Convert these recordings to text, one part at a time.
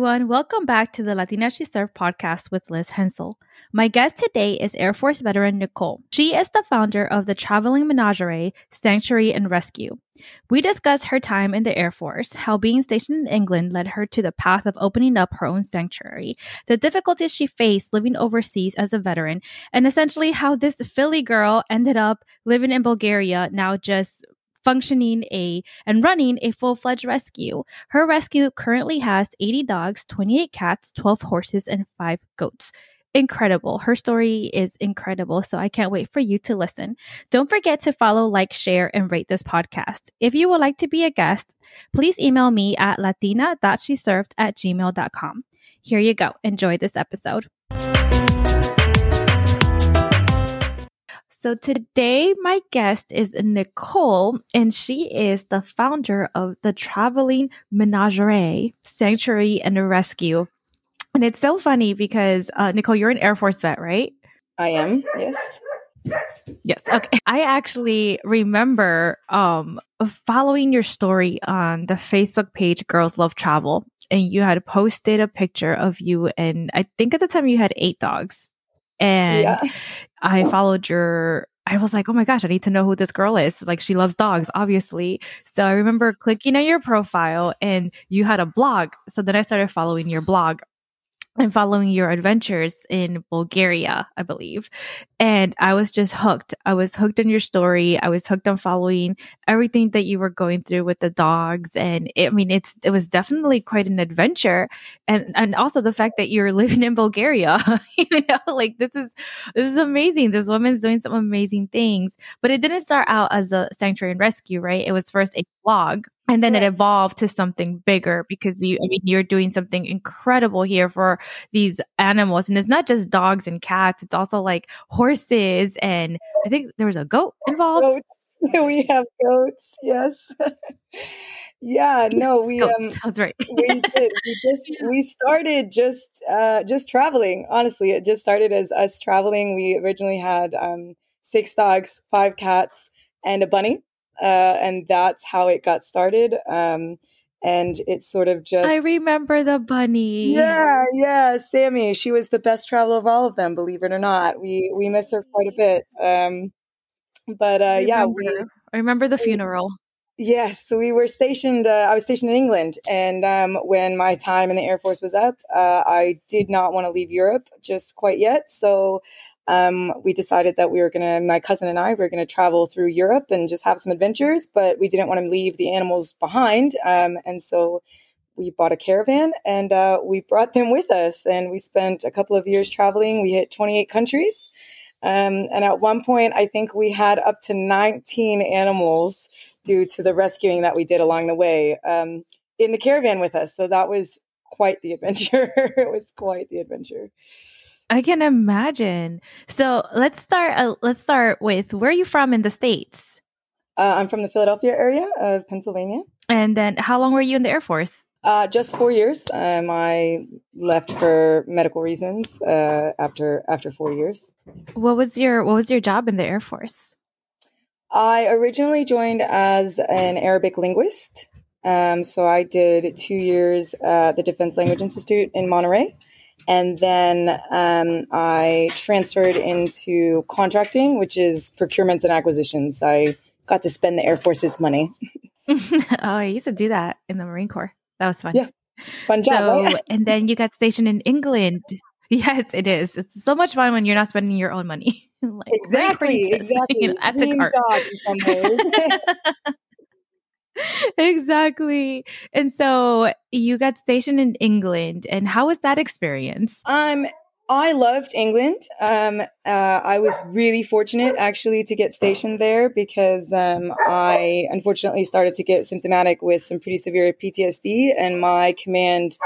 everyone. Welcome back to the Latina She Served podcast with Liz Hensel. My guest today is Air Force veteran Nicole. She is the founder of the Traveling Menagerie Sanctuary and Rescue. We discuss her time in the Air Force, how being stationed in England led her to the path of opening up her own sanctuary, the difficulties she faced living overseas as a veteran, and essentially how this Philly girl ended up living in Bulgaria, now just functioning a and running a full-fledged rescue. Her rescue currently has 80 dogs, 28 cats, 12 horses, and 5 goats. Incredible. Her story is incredible, so I can't wait for you to listen. Don't forget to follow, like, share, and rate this podcast. If you would like to be a guest, please email me at latina.sheserved at gmail.com. Here you go. Enjoy this episode. So today, my guest is Nicole, and she is the founder of the Traveling Menagerie Sanctuary and Rescue. And it's so funny because, uh, Nicole, you're an Air Force vet, right? I am, yes. Yes. Okay. I actually remember um, following your story on the Facebook page Girls Love Travel, and you had posted a picture of you, and I think at the time you had eight dogs and yeah. I followed your I was like, oh my gosh, I need to know who this girl is. Like, she loves dogs, obviously. So I remember clicking on your profile and you had a blog. So then I started following your blog and following your adventures in Bulgaria, I believe. And I was just hooked. I was hooked on your story. I was hooked on following everything that you were going through with the dogs. And it, I mean, it's it was definitely quite an adventure. And and also the fact that you're living in Bulgaria. you know, like this is this is amazing. This woman's doing some amazing things. But it didn't start out as a sanctuary and rescue, right? It was first a blog and then it evolved to something bigger because you i mean you're doing something incredible here for these animals. And it's not just dogs and cats it's also like horses and i think there was a goat involved. Goats. we have goats yes. Yeah no we goats. um that's right. we did we just we started just uh just traveling honestly it just started as us traveling. We originally had um six dogs five cats and a bunny uh, and that's how it got started. Um, and it's sort of just. I remember the bunny. Yeah, yeah, Sammy. She was the best traveler of all of them, believe it or not. We we miss her quite a bit. Um, but uh, yeah, we. I remember the funeral. Yes, so we were stationed. Uh, I was stationed in England, and um, when my time in the Air Force was up, uh, I did not want to leave Europe just quite yet. So um, we decided that we were going to, my cousin and I, we were going to travel through Europe and just have some adventures, but we didn't want to leave the animals behind. Um, and so we bought a caravan and uh, we brought them with us. And we spent a couple of years traveling. We hit 28 countries. Um, and at one point, I think we had up to 19 animals due to the rescuing that we did along the way um, in the caravan with us. So that was quite the adventure. it was quite the adventure. I can imagine. So let's start. Uh, let's start with where are you from in the states? Uh, I'm from the Philadelphia area of Pennsylvania. And then, how long were you in the Air Force? Uh, just four years. Um, I left for medical reasons uh, after after four years. What was your What was your job in the Air Force? I originally joined as an Arabic linguist. Um, so I did two years at the Defense Language Institute in Monterey. And then um, I transferred into contracting, which is procurements and acquisitions. I got to spend the Air Force's money. oh, I used to do that in the Marine Corps. That was fun. Yeah. Fun job. So, right? and then you got stationed in England. Yes, it is. It's so much fun when you're not spending your own money. like, exactly. Exactly. You know, add to cart. exactly. And so you got stationed in England, and how was that experience? Um, I loved England. Um, uh, I was really fortunate actually to get stationed there because um, I unfortunately started to get symptomatic with some pretty severe PTSD, and my command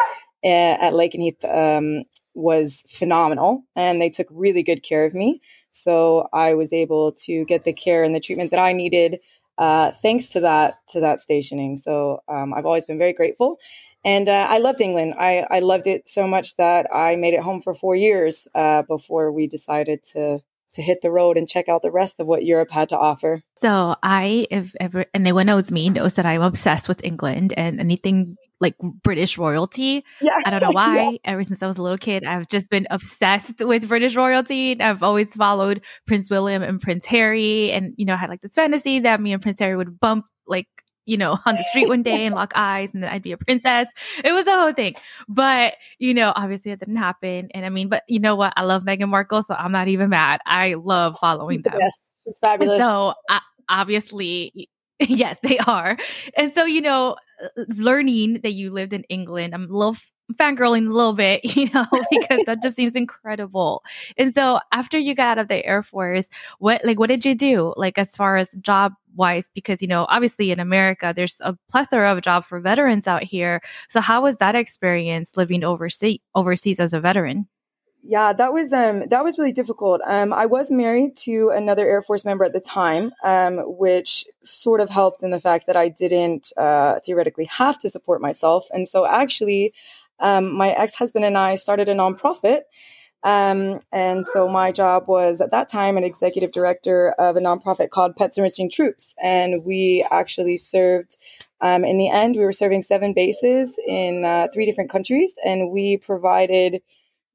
uh, at Lakenheath um, was phenomenal, and they took really good care of me. So I was able to get the care and the treatment that I needed uh, thanks to that to that stationing. So um, I've always been very grateful, and uh, I loved England. I, I loved it so much that I made it home for four years uh, before we decided to to hit the road and check out the rest of what Europe had to offer. So I, if ever and anyone knows me, knows that I'm obsessed with England and anything like British royalty. Yeah. I don't know why. yeah. Ever since I was a little kid, I've just been obsessed with British royalty. I've always followed Prince William and Prince Harry and, you know, I had like this fantasy that me and Prince Harry would bump like you know, on the street one day and lock eyes and then I'd be a princess. It was a whole thing. But, you know, obviously it didn't happen. And I mean, but you know what? I love Meghan Markle, so I'm not even mad. I love following them. Yes, it's fabulous. So uh, obviously, yes, they are. And so, you know, learning that you lived in England, I'm a little fangirling a little bit, you know, because that just seems incredible. And so after you got out of the Air Force, what like what did you do? Like as far as job wise, because you know, obviously in America there's a plethora of jobs for veterans out here. So how was that experience living overseas overseas as a veteran? Yeah, that was um that was really difficult. Um I was married to another Air Force member at the time, um, which sort of helped in the fact that I didn't uh, theoretically have to support myself. And so actually um, my ex husband and I started a nonprofit. Um, and so my job was at that time an executive director of a nonprofit called Pets Enriching Troops. And we actually served, um, in the end, we were serving seven bases in uh, three different countries. And we provided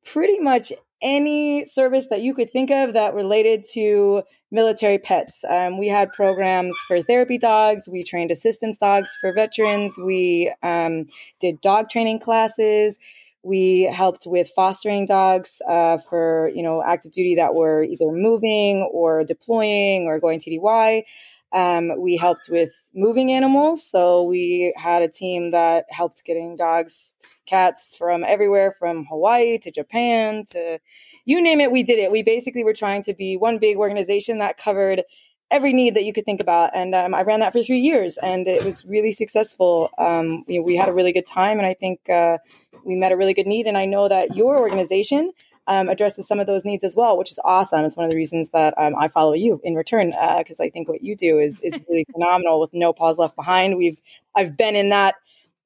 pretty much any service that you could think of that related to military pets. Um, we had programs for therapy dogs. We trained assistance dogs for veterans. We um, did dog training classes. We helped with fostering dogs uh, for you know active duty that were either moving or deploying or going TDY. Um, we helped with moving animals. So we had a team that helped getting dogs, cats from everywhere from Hawaii to Japan to you name it, we did it. We basically were trying to be one big organization that covered every need that you could think about. And um, I ran that for three years and it was really successful. Um, you know, we had a really good time and I think uh, we met a really good need. And I know that your organization um, addresses some of those needs as well, which is awesome. It's one of the reasons that um, I follow you in return because uh, I think what you do is is really phenomenal with no Paws left behind. We've I've been in that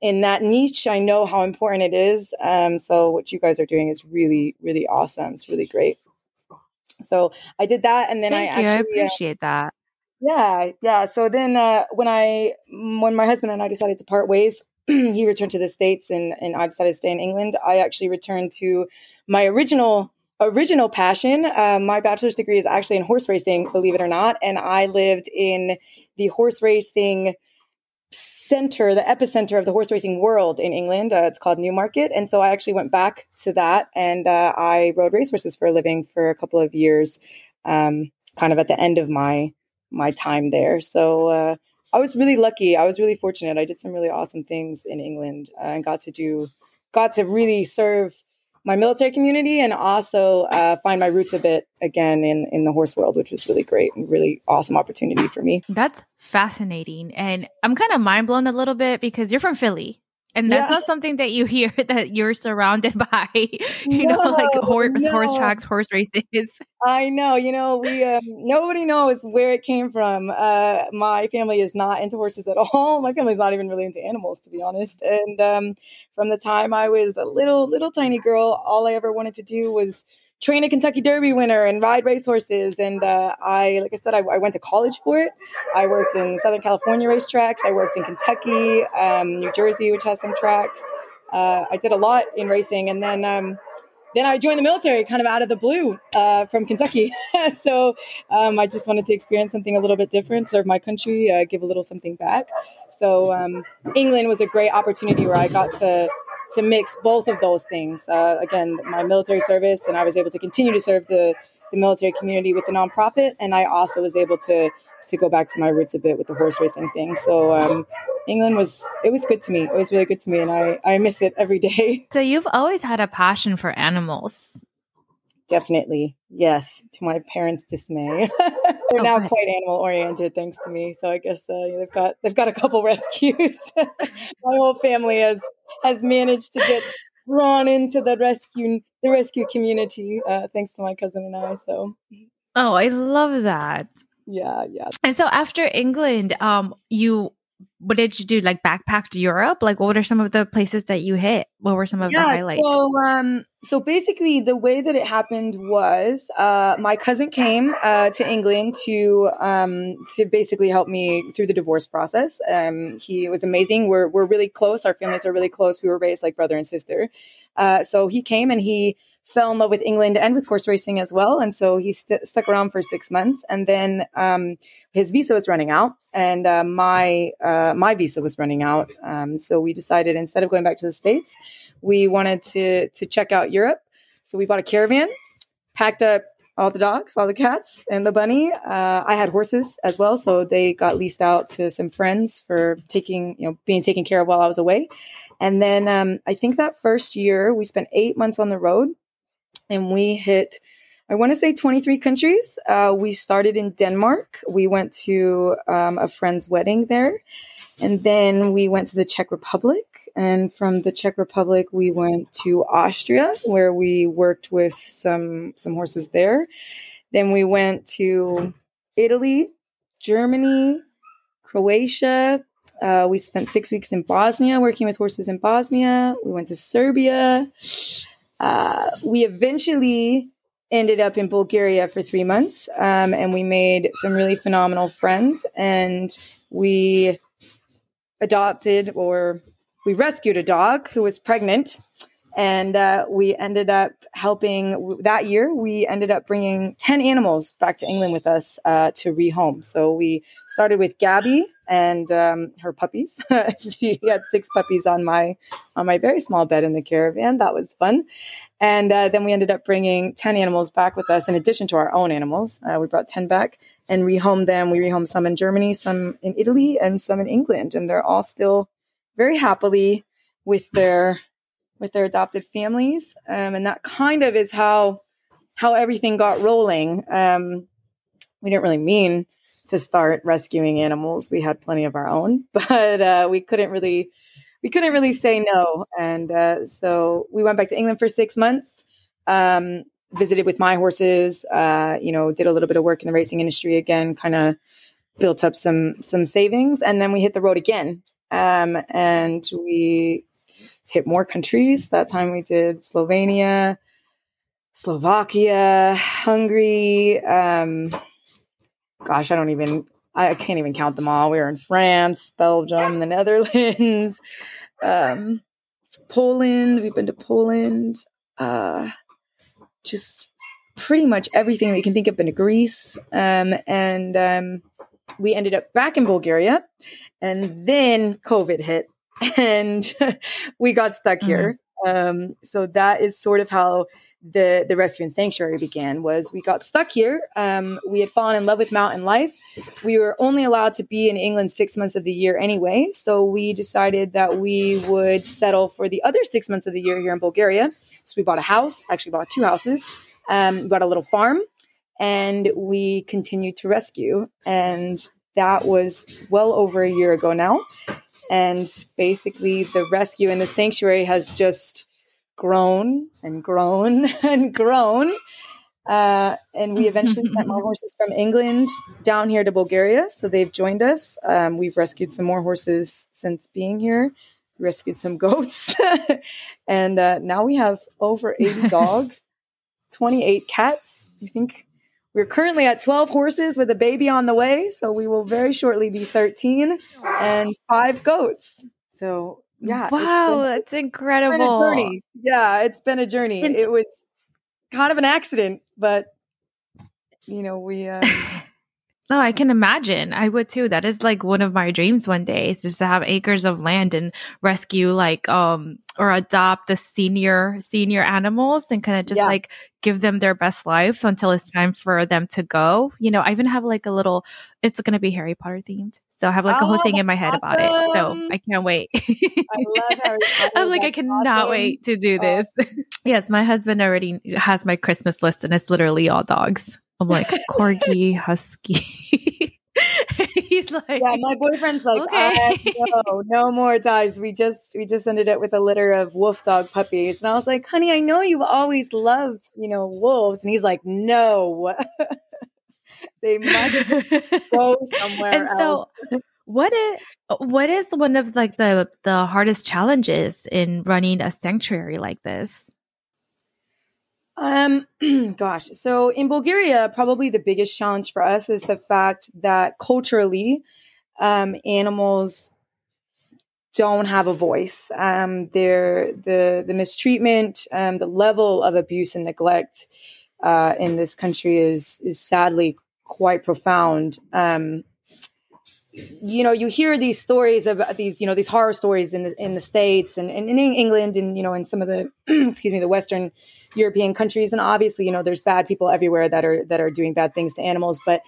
in that niche. I know how important it is. Um, so what you guys are doing is really really awesome. It's really great. So I did that, and then Thank I you. actually I appreciate uh, that. Yeah, yeah. So then uh, when I when my husband and I decided to part ways, he returned to the states, and and I decided to stay in England. I actually returned to my original original passion. Uh, my bachelor's degree is actually in horse racing, believe it or not, and I lived in the horse racing center, the epicenter of the horse racing world in England. Uh, it's called Newmarket, and so I actually went back to that, and uh, I rode racehorses for a living for a couple of years, um, kind of at the end of my my time there. So. I was really lucky. I was really fortunate. I did some really awesome things in England uh, and got to do, got to really serve my military community and also uh, find my roots a bit again in in the horse world, which was really great and really awesome opportunity for me. That's fascinating, and I'm kind of mind blown a little bit because you're from Philly. And that's yeah. not something that you hear that you're surrounded by, you no, know, like horse, no. horse tracks, horse races. I know, you know, we um, nobody knows where it came from. Uh, my family is not into horses at all. My family's not even really into animals, to be honest. And um, from the time I was a little, little tiny girl, all I ever wanted to do was train a Kentucky Derby winner and ride racehorses. And uh, I, like I said, I, I, went to college for it. I worked in Southern California racetracks. I worked in Kentucky, um, New Jersey, which has some tracks. Uh, I did a lot in racing, and then um, then I joined the military, kind of out of the blue, uh, from Kentucky. so um, I just wanted to experience something a little bit different, serve my country, uh, give a little something back. So um, England was a great opportunity where I got to to mix both of those things. Uh, again, my military service, and I was able to continue to serve the, the military community with the nonprofit, and I also was able to to go back to my roots a bit with the horse racing thing. So um, England was it was good to me. It was really good to me, and I I miss it every day. So you've always had a passion for animals. Definitely, yes. To my parents' dismay, they're oh, now good. quite animal oriented, thanks to me. So I guess uh, they've got they've got a couple rescues. my whole family has has managed to get drawn into the rescue the rescue community, uh, thanks to my cousin and I. So, oh, I love that. Yeah, yeah. And so after England, um, you what did you do? Like backpacked Europe? Like what are some of the places that you hit? What were some of yeah, the highlights? So, um, so basically the way that it happened was, uh, my cousin came, uh, to England to, um, to basically help me through the divorce process. Um, he was amazing. We're, we're really close. Our families are really close. We were raised like brother and sister. Uh, so he came and he, fell in love with England and with horse racing as well. And so he st- stuck around for six months. And then um, his visa was running out, and uh, my uh, my visa was running out. Um, so we decided instead of going back to the states, we wanted to to check out Europe. So we bought a caravan, packed up all the dogs, all the cats, and the bunny. Uh, I had horses as well, so they got leased out to some friends for taking, you know, being taken care of while I was away. And then um, I think that first year we spent eight months on the road and we hit I want to say 23 countries. Uh, we started in Denmark. We went to um, a friend's wedding there. And then we went to the Czech Republic. And from the Czech Republic, we went to Austria, where we worked with some, some horses there. Then we went to Italy, Germany, Croatia. Uh, we spent six weeks in Bosnia working with horses in Bosnia. We went to Serbia. Uh, we eventually ended up in Bulgaria for three months, um, and we made some really phenomenal friends. And we adopted or we rescued a dog who was pregnant and uh, we ended up helping that year we ended up bringing 10 animals back to england with us uh, to rehome. So we started with gabby and um, her puppies. She had six puppies on my on my very small bed in the caravan. That was fun. And uh, then we ended up bringing 10 animals back with us in addition to our own animals. Uh, we brought 10 back and rehomed them. We rehomed some in germany some in italy and some in england. And they're all still very happily with their with their adopted families, um, and that kind of is how how everything got rolling. Um, we didn't really mean to start rescuing animals; we had plenty of our own, but uh, we couldn't really we couldn't really say no, and uh, so we went back to England for six months. Um, visited with my horses, uh, you know, did a little bit of work in the racing industry again, kind of built up some some savings, and then we hit the road again. Um, and we hit more countries. That time we did Slovenia, Slovakia, Hungary. Um, gosh, I don't even, I can't even count them all. We were in France, Belgium, the Netherlands, um, Poland. We've been to Poland. Uh, just pretty much everything that you can think of. Been to Greece, um, and um, we ended up back in Bulgaria, and then COVID hit, and we got stuck mm-hmm. here. Um, so that is sort of how the the rescue and sanctuary began. Was we got stuck here. Um, we had fallen in love with mountain life. We were only allowed to be in England six months of the year anyway, so we decided that we would settle for the other six months of the year here in Bulgaria. So we bought a house. Actually, bought two houses. Um, we got a little farm, and we continued to rescue. And that was well over a year ago now. And basically, the rescue and the sanctuary has just grown and grown and grown. Uh, and we eventually sent more horses from England down here to Bulgaria. So they've joined us. Um, we've rescued some more horses since being here, rescued some goats. and uh, now we have over 80 dogs, 28 cats. I think we're currently at 12 horses with a baby on the way, so we will very shortly be 13 and five goats. So, yeah. Wow, been, that's incredible. Yeah, it's been a journey. It's, it was kind of an accident, but you know, we uh Oh, I can imagine. I would too. That is like one of my dreams one day is just to have acres of land and rescue like um or adopt the senior senior animals and kind of just yeah. like give them their best life until it's time for them to go. You know, I even have like a little it's going to be Harry Potter themed. So I have like oh, a whole thing in my head awesome. about it. So I can't wait. I love Harry Potter. I'm like, That's I cannot awesome. wait to do this. yes, my husband already has my Christmas list and it's literally all dogs. I'm like corgi, husky. He's like, yeah, my boyfriend's like, okay. Ah, no, no more dogs. We just we just ended up with a litter of wolf dog puppies, and I was like, honey, I know you've always loved you know wolves, and he's like, no, they must go somewhere and else. So, What is what is one of like the the hardest challenges in running a sanctuary like this? Um, gosh. So in Bulgaria, probably the biggest challenge for us is the fact that culturally, um, animals don't have a voice. Um, the the mistreatment, um, the level of abuse and neglect uh, in this country is is sadly quite profound. Um, you know, you hear these stories of these, you know, these horror stories in the in the states and, and in England and you know in some of the excuse me the Western European countries, and obviously, you know, there's bad people everywhere that are that are doing bad things to animals, but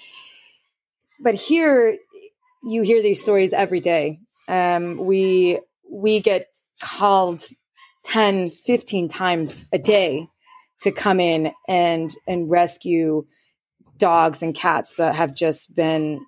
but here you hear these stories every day. Um, we we get called 10, 15 times a day to come in and and rescue dogs and cats that have just been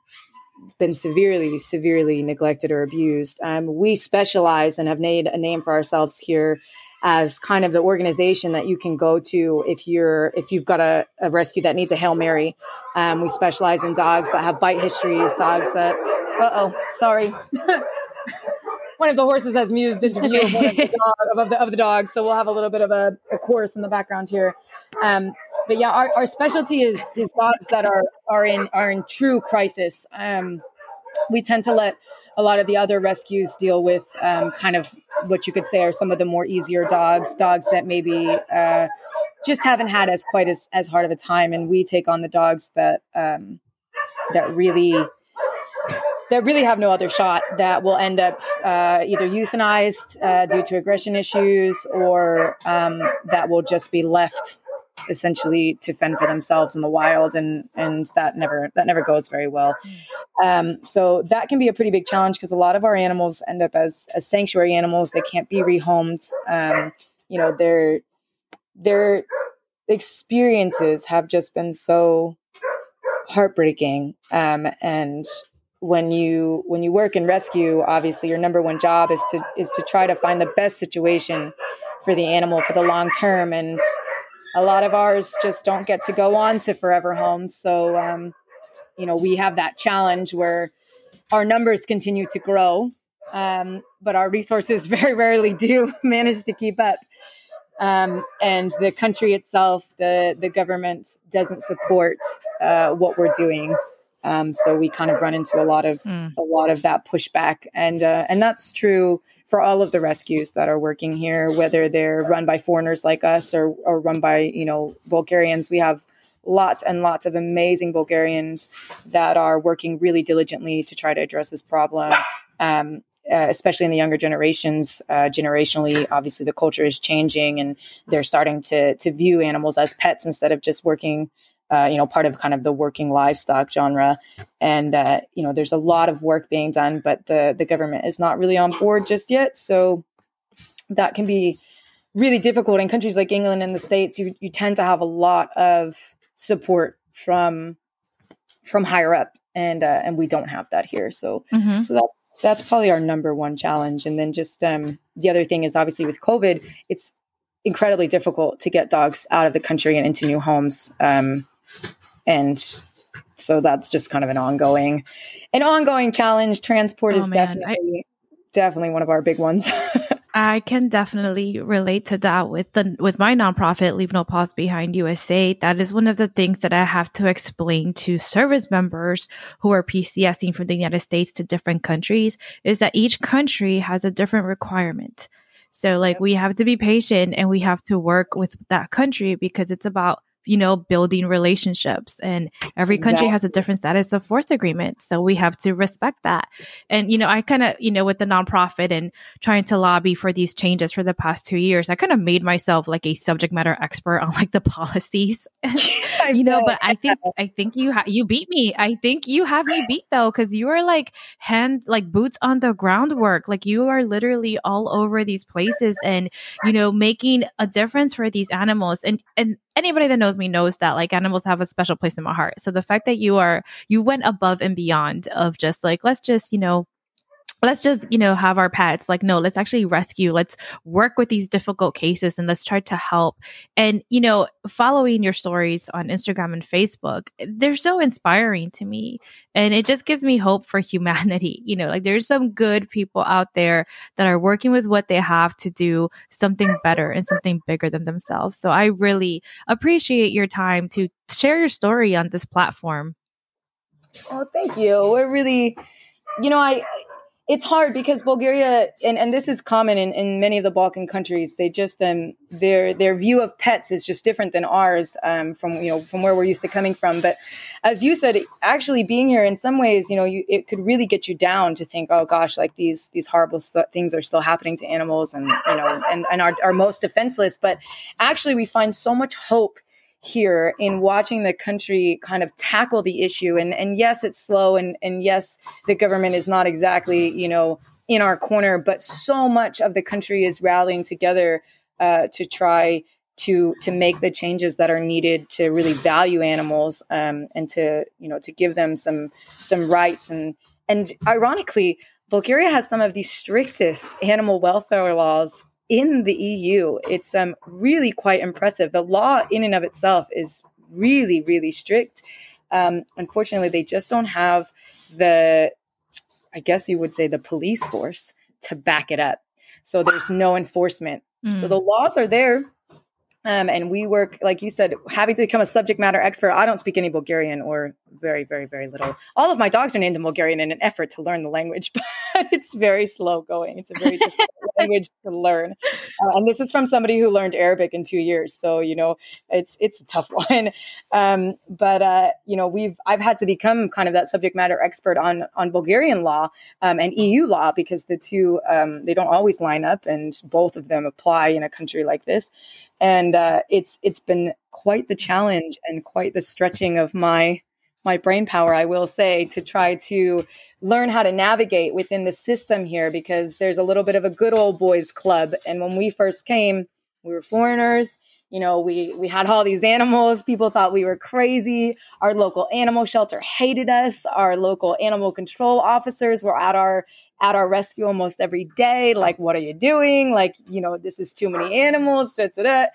been severely severely neglected or abused. Um, we specialize and have made a name for ourselves here as kind of the organization that you can go to if you're if you've got a, a rescue that needs a hail mary. Um, we specialize in dogs that have bite histories, dogs that. Uh oh, sorry. one of the horses has mused into view of, the, dog, of, the, of the dogs, so we'll have a little bit of a, a chorus in the background here. Um, but yeah, our, our specialty is is dogs that are are in are in true crisis. Um, we tend to let a lot of the other rescues deal with um, kind of what you could say are some of the more easier dogs, dogs that maybe uh, just haven't had as quite as, as hard of a time. And we take on the dogs that um, that really that really have no other shot that will end up uh, either euthanized uh, due to aggression issues or um, that will just be left essentially to fend for themselves in the wild and and that never that never goes very well. Um, so that can be a pretty big challenge because a lot of our animals end up as as sanctuary animals. They can't be rehomed. Um, you know their their experiences have just been so heartbreaking. Um, and when you when you work in rescue obviously your number one job is to is to try to find the best situation for the animal for the long term. And a lot of ours just don't get to go on to forever homes. So, um, you know, we have that challenge where our numbers continue to grow, um, but our resources very rarely do manage to keep up. Um, and the country itself, the the government doesn't support uh, what we're doing. Um, so we kind of run into a lot of mm. a lot of that pushback, and uh, and that's true for all of the rescues that are working here, whether they're run by foreigners like us or, or run by, you know, Bulgarians. We have lots and lots of amazing Bulgarians that are working really diligently to try to address this problem. Um, uh, especially in the younger generations, uh, generationally, obviously the culture is changing, and they're starting to to view animals as pets instead of just working uh, you know, part of kind of the working livestock genre. And, uh, you know, there's a lot of work being done, but the, the government is not really on board just yet. So that can be really difficult in countries like England and the States. You, you tend to have a lot of support from, from higher up and, uh, and we don't have that here. So, mm-hmm. so that's, that's probably our number one challenge. And then just, um, the other thing is obviously with COVID, it's incredibly difficult to get dogs out of the country and into new homes. Um, and so that's just kind of an ongoing an ongoing challenge transport oh, is man. definitely I, definitely one of our big ones I can definitely relate to that with the with my nonprofit Leave No Paws Behind USA. That is one of the things that I have to explain to service members who are PCSing from the United States to different countries is that each country has a different requirement. So like we have to be patient and we have to work with that country because it's about you know, building relationships. And every exactly. country has a different status of force agreement. So we have to respect that. And, you know, I kind of, you know, with the nonprofit and trying to lobby for these changes for the past two years, I kind of made myself like a subject matter expert on like the policies, you know, but I think, I think you, ha- you beat me. I think you have me beat though, cause you are like hand, like boots on the groundwork. Like you are literally all over these places and, you know, making a difference for these animals. And, and anybody that knows me knows that like animals have a special place in my heart. So the fact that you are you went above and beyond of just like let's just, you know, let's just you know have our pets. Like no let's actually rescue. Let's work with these difficult cases and let's try to help. And you know following your stories on instagram and facebook they're so inspiring to me. And it just gives me hope for humanity. You know like there's some good people out there that are working with what they have to do something better and something bigger than themselves. So i really appreciate your time to share your story on this platform. Oh thank you. We're really you know i it's hard because Bulgaria, and, and this is common in, in many of the Balkan countries, they just um, their their view of pets is just different than ours um, from you know from where we're used to coming from. But as you said, actually being here in some ways, you know, you, it could really get you down to think, oh gosh, like these these horrible st- things are still happening to animals, and you know, and and are, are most defenseless. But actually, we find so much hope here in watching the country kind of tackle the issue. And and yes, it's slow, and and yes, the government is not exactly you know in our corner, but so much of the country is rallying together uh, to try to to make the changes that are needed to really value animals um, and to you know to give them some some rights and and ironically Bulgaria has some of the strictest animal welfare laws in the EU. It's um, really quite impressive. The law, in and of itself, is really, really strict. Um, unfortunately, they just don't have the, I guess you would say, the police force to back it up. So there's no enforcement. Mm. So the laws are there. Um, and we work, like you said, having to become a subject matter expert. I don't speak any Bulgarian or very, very, very little. All of my dogs are named in Bulgarian in an effort to learn the language, but it's very slow going. It's a very difficult language to learn. Uh, and this is from somebody who learned Arabic in two years. So, you know, it's, it's a tough one. Um, but, uh, you know, we've, I've had to become kind of that subject matter expert on, on Bulgarian law um, and EU law because the two, um, they don't always line up and both of them apply in a country like this. And uh, it's, it's been quite the challenge and quite the stretching of my, my brain power, I will say, to try to learn how to navigate within the system here because there's a little bit of a good old boys club. And when we first came, we were foreigners. You know, we we had all these animals. People thought we were crazy. Our local animal shelter hated us. Our local animal control officers were at our at our rescue almost every day. Like, what are you doing? Like, you know, this is too many animals. Da, da, da.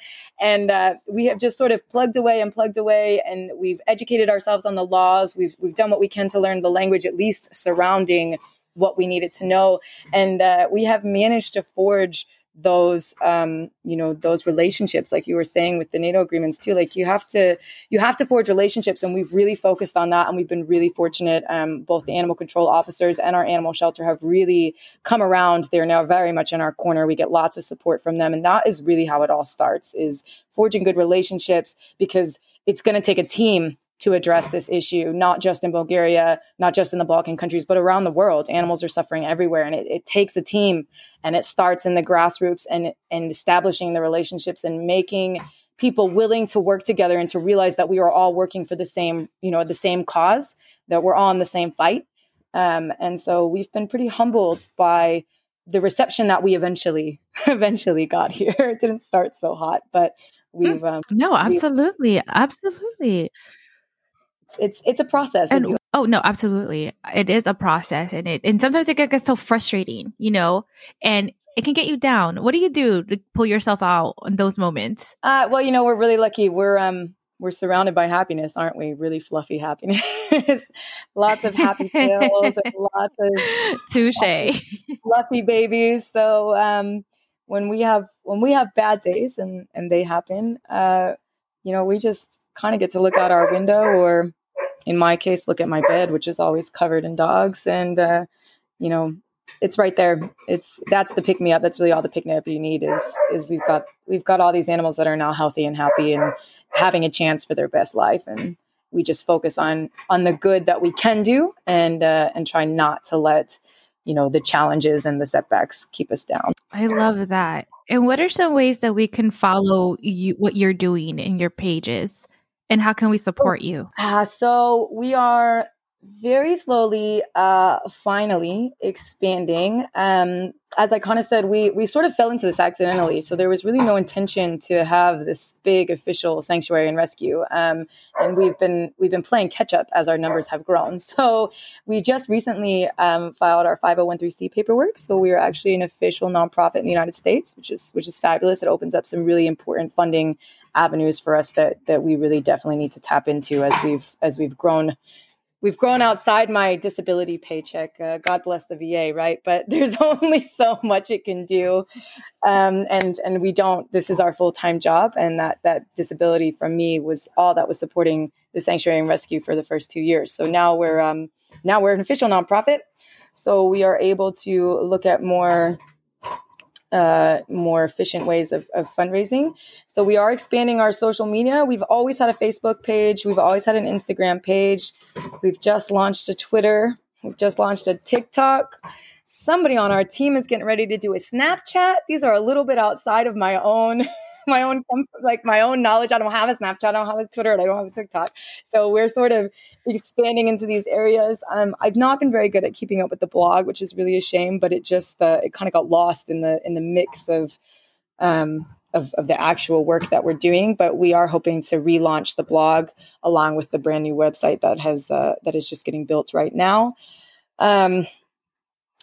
And uh, we have just sort of plugged away and plugged away, and we've educated ourselves on the laws. We've we've done what we can to learn the language, at least surrounding what we needed to know, and uh, we have managed to forge those um, you know those relationships like you were saying with the nato agreements too like you have to you have to forge relationships and we've really focused on that and we've been really fortunate um, both the animal control officers and our animal shelter have really come around. They're now very much in our corner. We get lots of support from them and that is really how it all starts is forging good relationships because it's going to take a team to address this issue, not just in Bulgaria, not just in the Balkan countries, but around the world. Animals are suffering everywhere, and it, it takes a team, and it starts in the grassroots and and establishing the relationships and making people willing to work together and to realize that we are all working for the same, you know, the same cause, that we're all in the same fight. Um, and so we've been pretty humbled by the reception that we eventually eventually got here. it didn't start so hot, but we've um, no, absolutely, we've, absolutely it's it's a process. And, oh no, absolutely, it is a process, and it and sometimes it gets so frustrating, you know, and it can get you down. What do you do to pull yourself out in those moments? Uh, well, you know, we're really lucky. We're um we're surrounded by happiness, aren't we? Really fluffy happiness. lots of happy tails lots of touche fluffy babies. So um, when we have when we have bad days and and they happen, uh, you know, we just kind of get to look out our window or in my case, look at my bed, which is always covered in dogs. And, uh, you know, it's right there. It's that's the pick me up. That's really all the pick me up you need is is we've got we've got all these animals that are now healthy and happy and having a chance for their best life. And we just focus on on the good that we can do and uh, and try not to let you know the challenges and the setbacks keep us down. I love that. And what are some ways that we can follow you what you're doing in your pages? And how can we support you? Uh, so we are very slowly, uh, finally expanding. Um, as I kind of said, we we sort of fell into this accidentally. So there was really no intention to have this big official sanctuary and rescue. Um, and we've been we've been playing catch up as our numbers have grown. So we just recently um, filed our 501(c)(3) paperwork. So we are actually an official nonprofit in the United States, which is which is fabulous. It opens up some really important funding avenues for us that that we really definitely need to tap into as we've as we've grown we've grown outside my disability paycheck. Uh, God bless the VA, right? But there's only so much it can do, um, and and we don't. This is our full time job, and that that disability from me was all that was supporting the sanctuary and rescue for the first two years. So now we're um, now we're an official nonprofit, so we are able to look at more uh, more efficient ways of, of, fundraising. So we are expanding our social media. We've always had a Facebook page. We've always had an Instagram page. We've just launched a Twitter. We've just launched a TikTok. Somebody on our team is getting ready to do a Snapchat. These are a little bit outside of my own my own like my own knowledge. I don't have a Snapchat, I don't have a Twitter, and I don't have a TikTok. So we're sort of expanding into these areas. Um, I've not been very good at keeping up with the blog, which is really a shame. But it just uh, it kind of got lost in the in the mix of. Um, of, of the actual work that we're doing, but we are hoping to relaunch the blog along with the brand new website that has uh, that is just getting built right now. Um,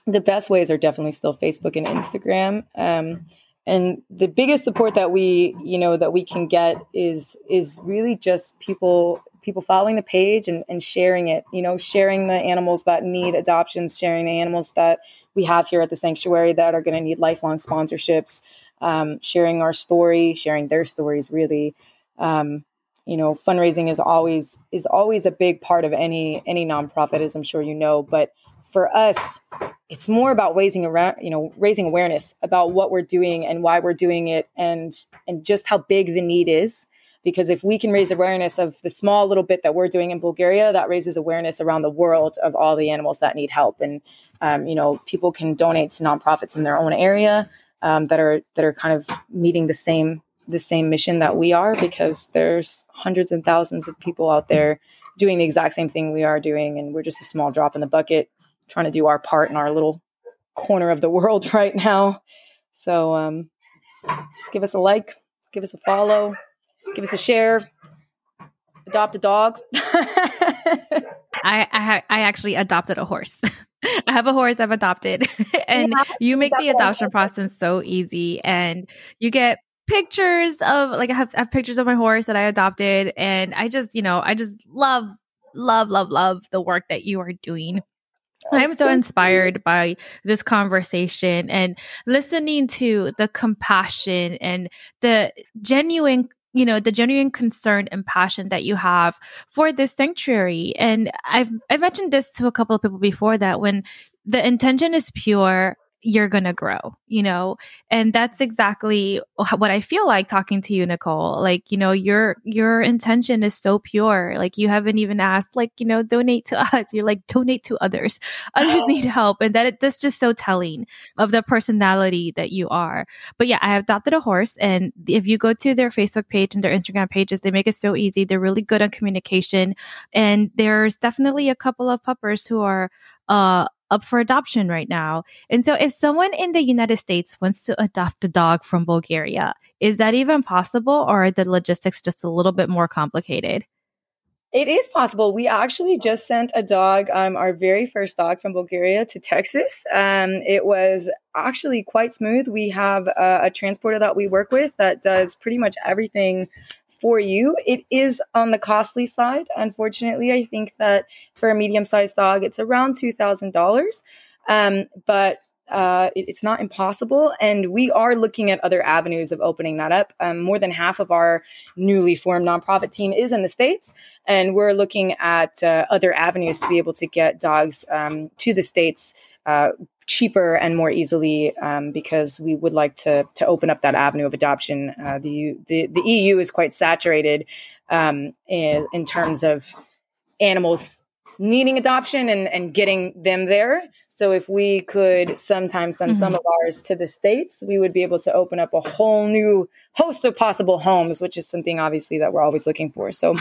the best ways are definitely still Facebook and Instagram. Um, and the biggest support that we you know that we can get is is really just people people following the page and, and sharing it you know sharing the animals that need adoptions sharing the animals that we have here at the sanctuary that are going to need lifelong sponsorships um, sharing our story sharing their stories really. Um, you know fundraising is always is always a big part of any any nonprofit as i'm sure you know. But for us it's more about raising around you know raising awareness about what we're doing and why we're doing it and and just how big the need is. Because if we can raise awareness of the small little bit that we're doing in bulgaria that raises awareness around the world of all the animals that need help. And um, you know people can donate to nonprofits in their own area um, that are that are kind of meeting the same the same mission that we are because there's hundreds and thousands of people out there doing the exact same thing we are doing and we're just a small drop in the bucket trying to do our part in our little corner of the world right now. So um, just give us a like, give us a follow, give us a share, adopt a dog. I I, ha- I actually adopted a horse. I have a horse I've adopted, and yeah, you make the adoption process so easy, and you get pictures of like I have, I have pictures of my horse that I adopted, and I just you know I just love love love love the work that you are doing I'm so inspired by this conversation and listening to the compassion and the genuine you know the genuine concern and passion that you have for this sanctuary. And i've i've mentioned this to a couple of people before that when the intention is pure you're going to grow, you know? And that's exactly what I feel like talking to you, Nicole. Like, you know, your your intention is so pure. Like you haven't even asked like, you know, donate to us. You're like donate to others. Others oh. need help. And that it, that's just so telling of the personality that you are. But yeah, I adopted a horse and if you go to their Facebook page and their Instagram pages, they make it so easy. They're really good on communication and there's definitely a couple of puppers who are uh up for adoption right now. And so, if someone in the United States wants to adopt a dog from Bulgaria, is that even possible, or are the logistics just a little bit more complicated? It is possible. We actually just sent a dog, um, our very first dog from Bulgaria to Texas. Um, it was actually quite smooth. We have a, a transporter that we work with that does pretty much everything for you. It is on the costly side. Unfortunately, I think that for a medium sized dog, it's around $2,000. Um, but uh, it, it's not impossible. And we are looking at other avenues of opening that up. Um, more than half of our newly formed nonprofit team is in the States. And we're looking at uh, other avenues to be able to get dogs um, to the States. Uh, cheaper and more easily um, because we would like to to open up that avenue of adoption. Uh, the, the the EU is quite saturated um, in, in terms of animals needing adoption and, and getting them there. So if we could sometimes send mm-hmm. some of ours to the states, we would be able to open up a whole new host of possible homes, which is something obviously that we're always looking for. So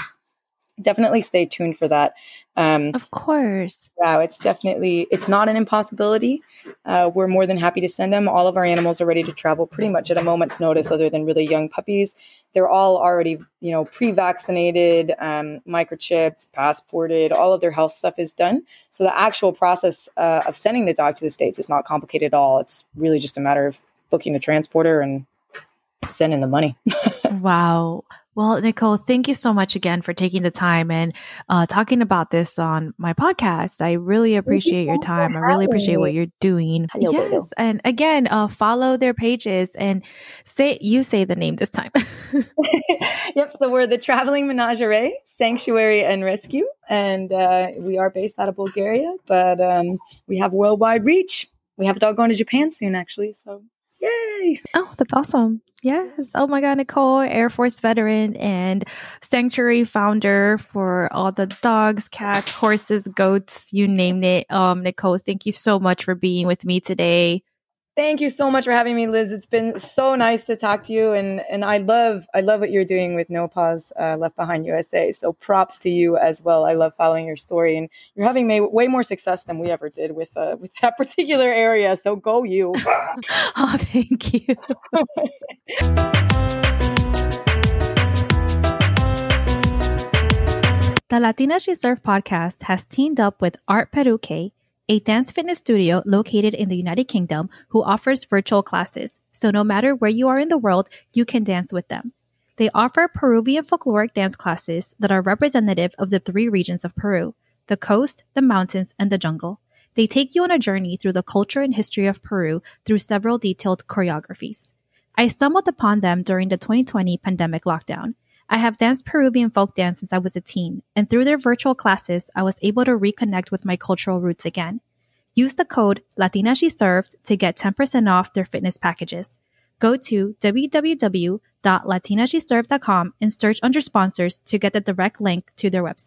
definitely stay tuned for that. Um, of course. Yeah, it's definitely it's not an impossibility. Uh, we're more than happy to send them. All of our animals are ready to travel pretty much at a moment's notice, other than really young puppies. They're all already you know pre-vaccinated, um, microchipped, passported. All of their health stuff is done. So the actual process uh, of sending the dog to the states is not complicated at all. It's really just a matter of booking the transporter and sending the money. wow. Well, Nicole, thank you so much again for taking the time and uh, talking about this on my podcast. I really appreciate you your time. I really appreciate me. what you're doing. Hello, yes, hello. and again, uh, follow their pages and say you say the name this time. yep. So we're the Traveling Menagerie Sanctuary and Rescue, and uh, we are based out of Bulgaria, but um, we have worldwide reach. We have a dog going to Japan soon, actually. So Yay! Oh, that's awesome. Yes. Oh my God, Nicole, Air Force veteran and sanctuary founder for all the dogs, cats, horses, goats, you named it. Um, Nicole, thank you so much for being with me today. Thank you so much for having me, Liz. It's been so nice to talk to you, and and I love I love what you're doing with No Paws uh, Left Behind USA. So props to you as well. I love following your story, and you're having may, way more success than we ever did with uh, with that particular area. So go you! oh, thank you. The Latina She Served podcast has teamed up with Art Peruque a dance fitness studio located in the United Kingdom who offers virtual classes. So no matter where you are in the world, you can dance with them. They offer Peruvian folkloric dance classes that are representative of the three regions of Peru the coast, the mountains, and the jungle. They take you on a journey through the culture and history of Peru through several detailed choreographies. I stumbled upon them during the 2020 pandemic lockdown. I have danced Peruvian folk dance since I was a teen, and through their virtual classes, I was able to reconnect with my cultural roots again. Use the code Latina She Served to get 10% off their fitness packages. Go to www.latinasheserved.com and search under sponsors to get the direct link to their website.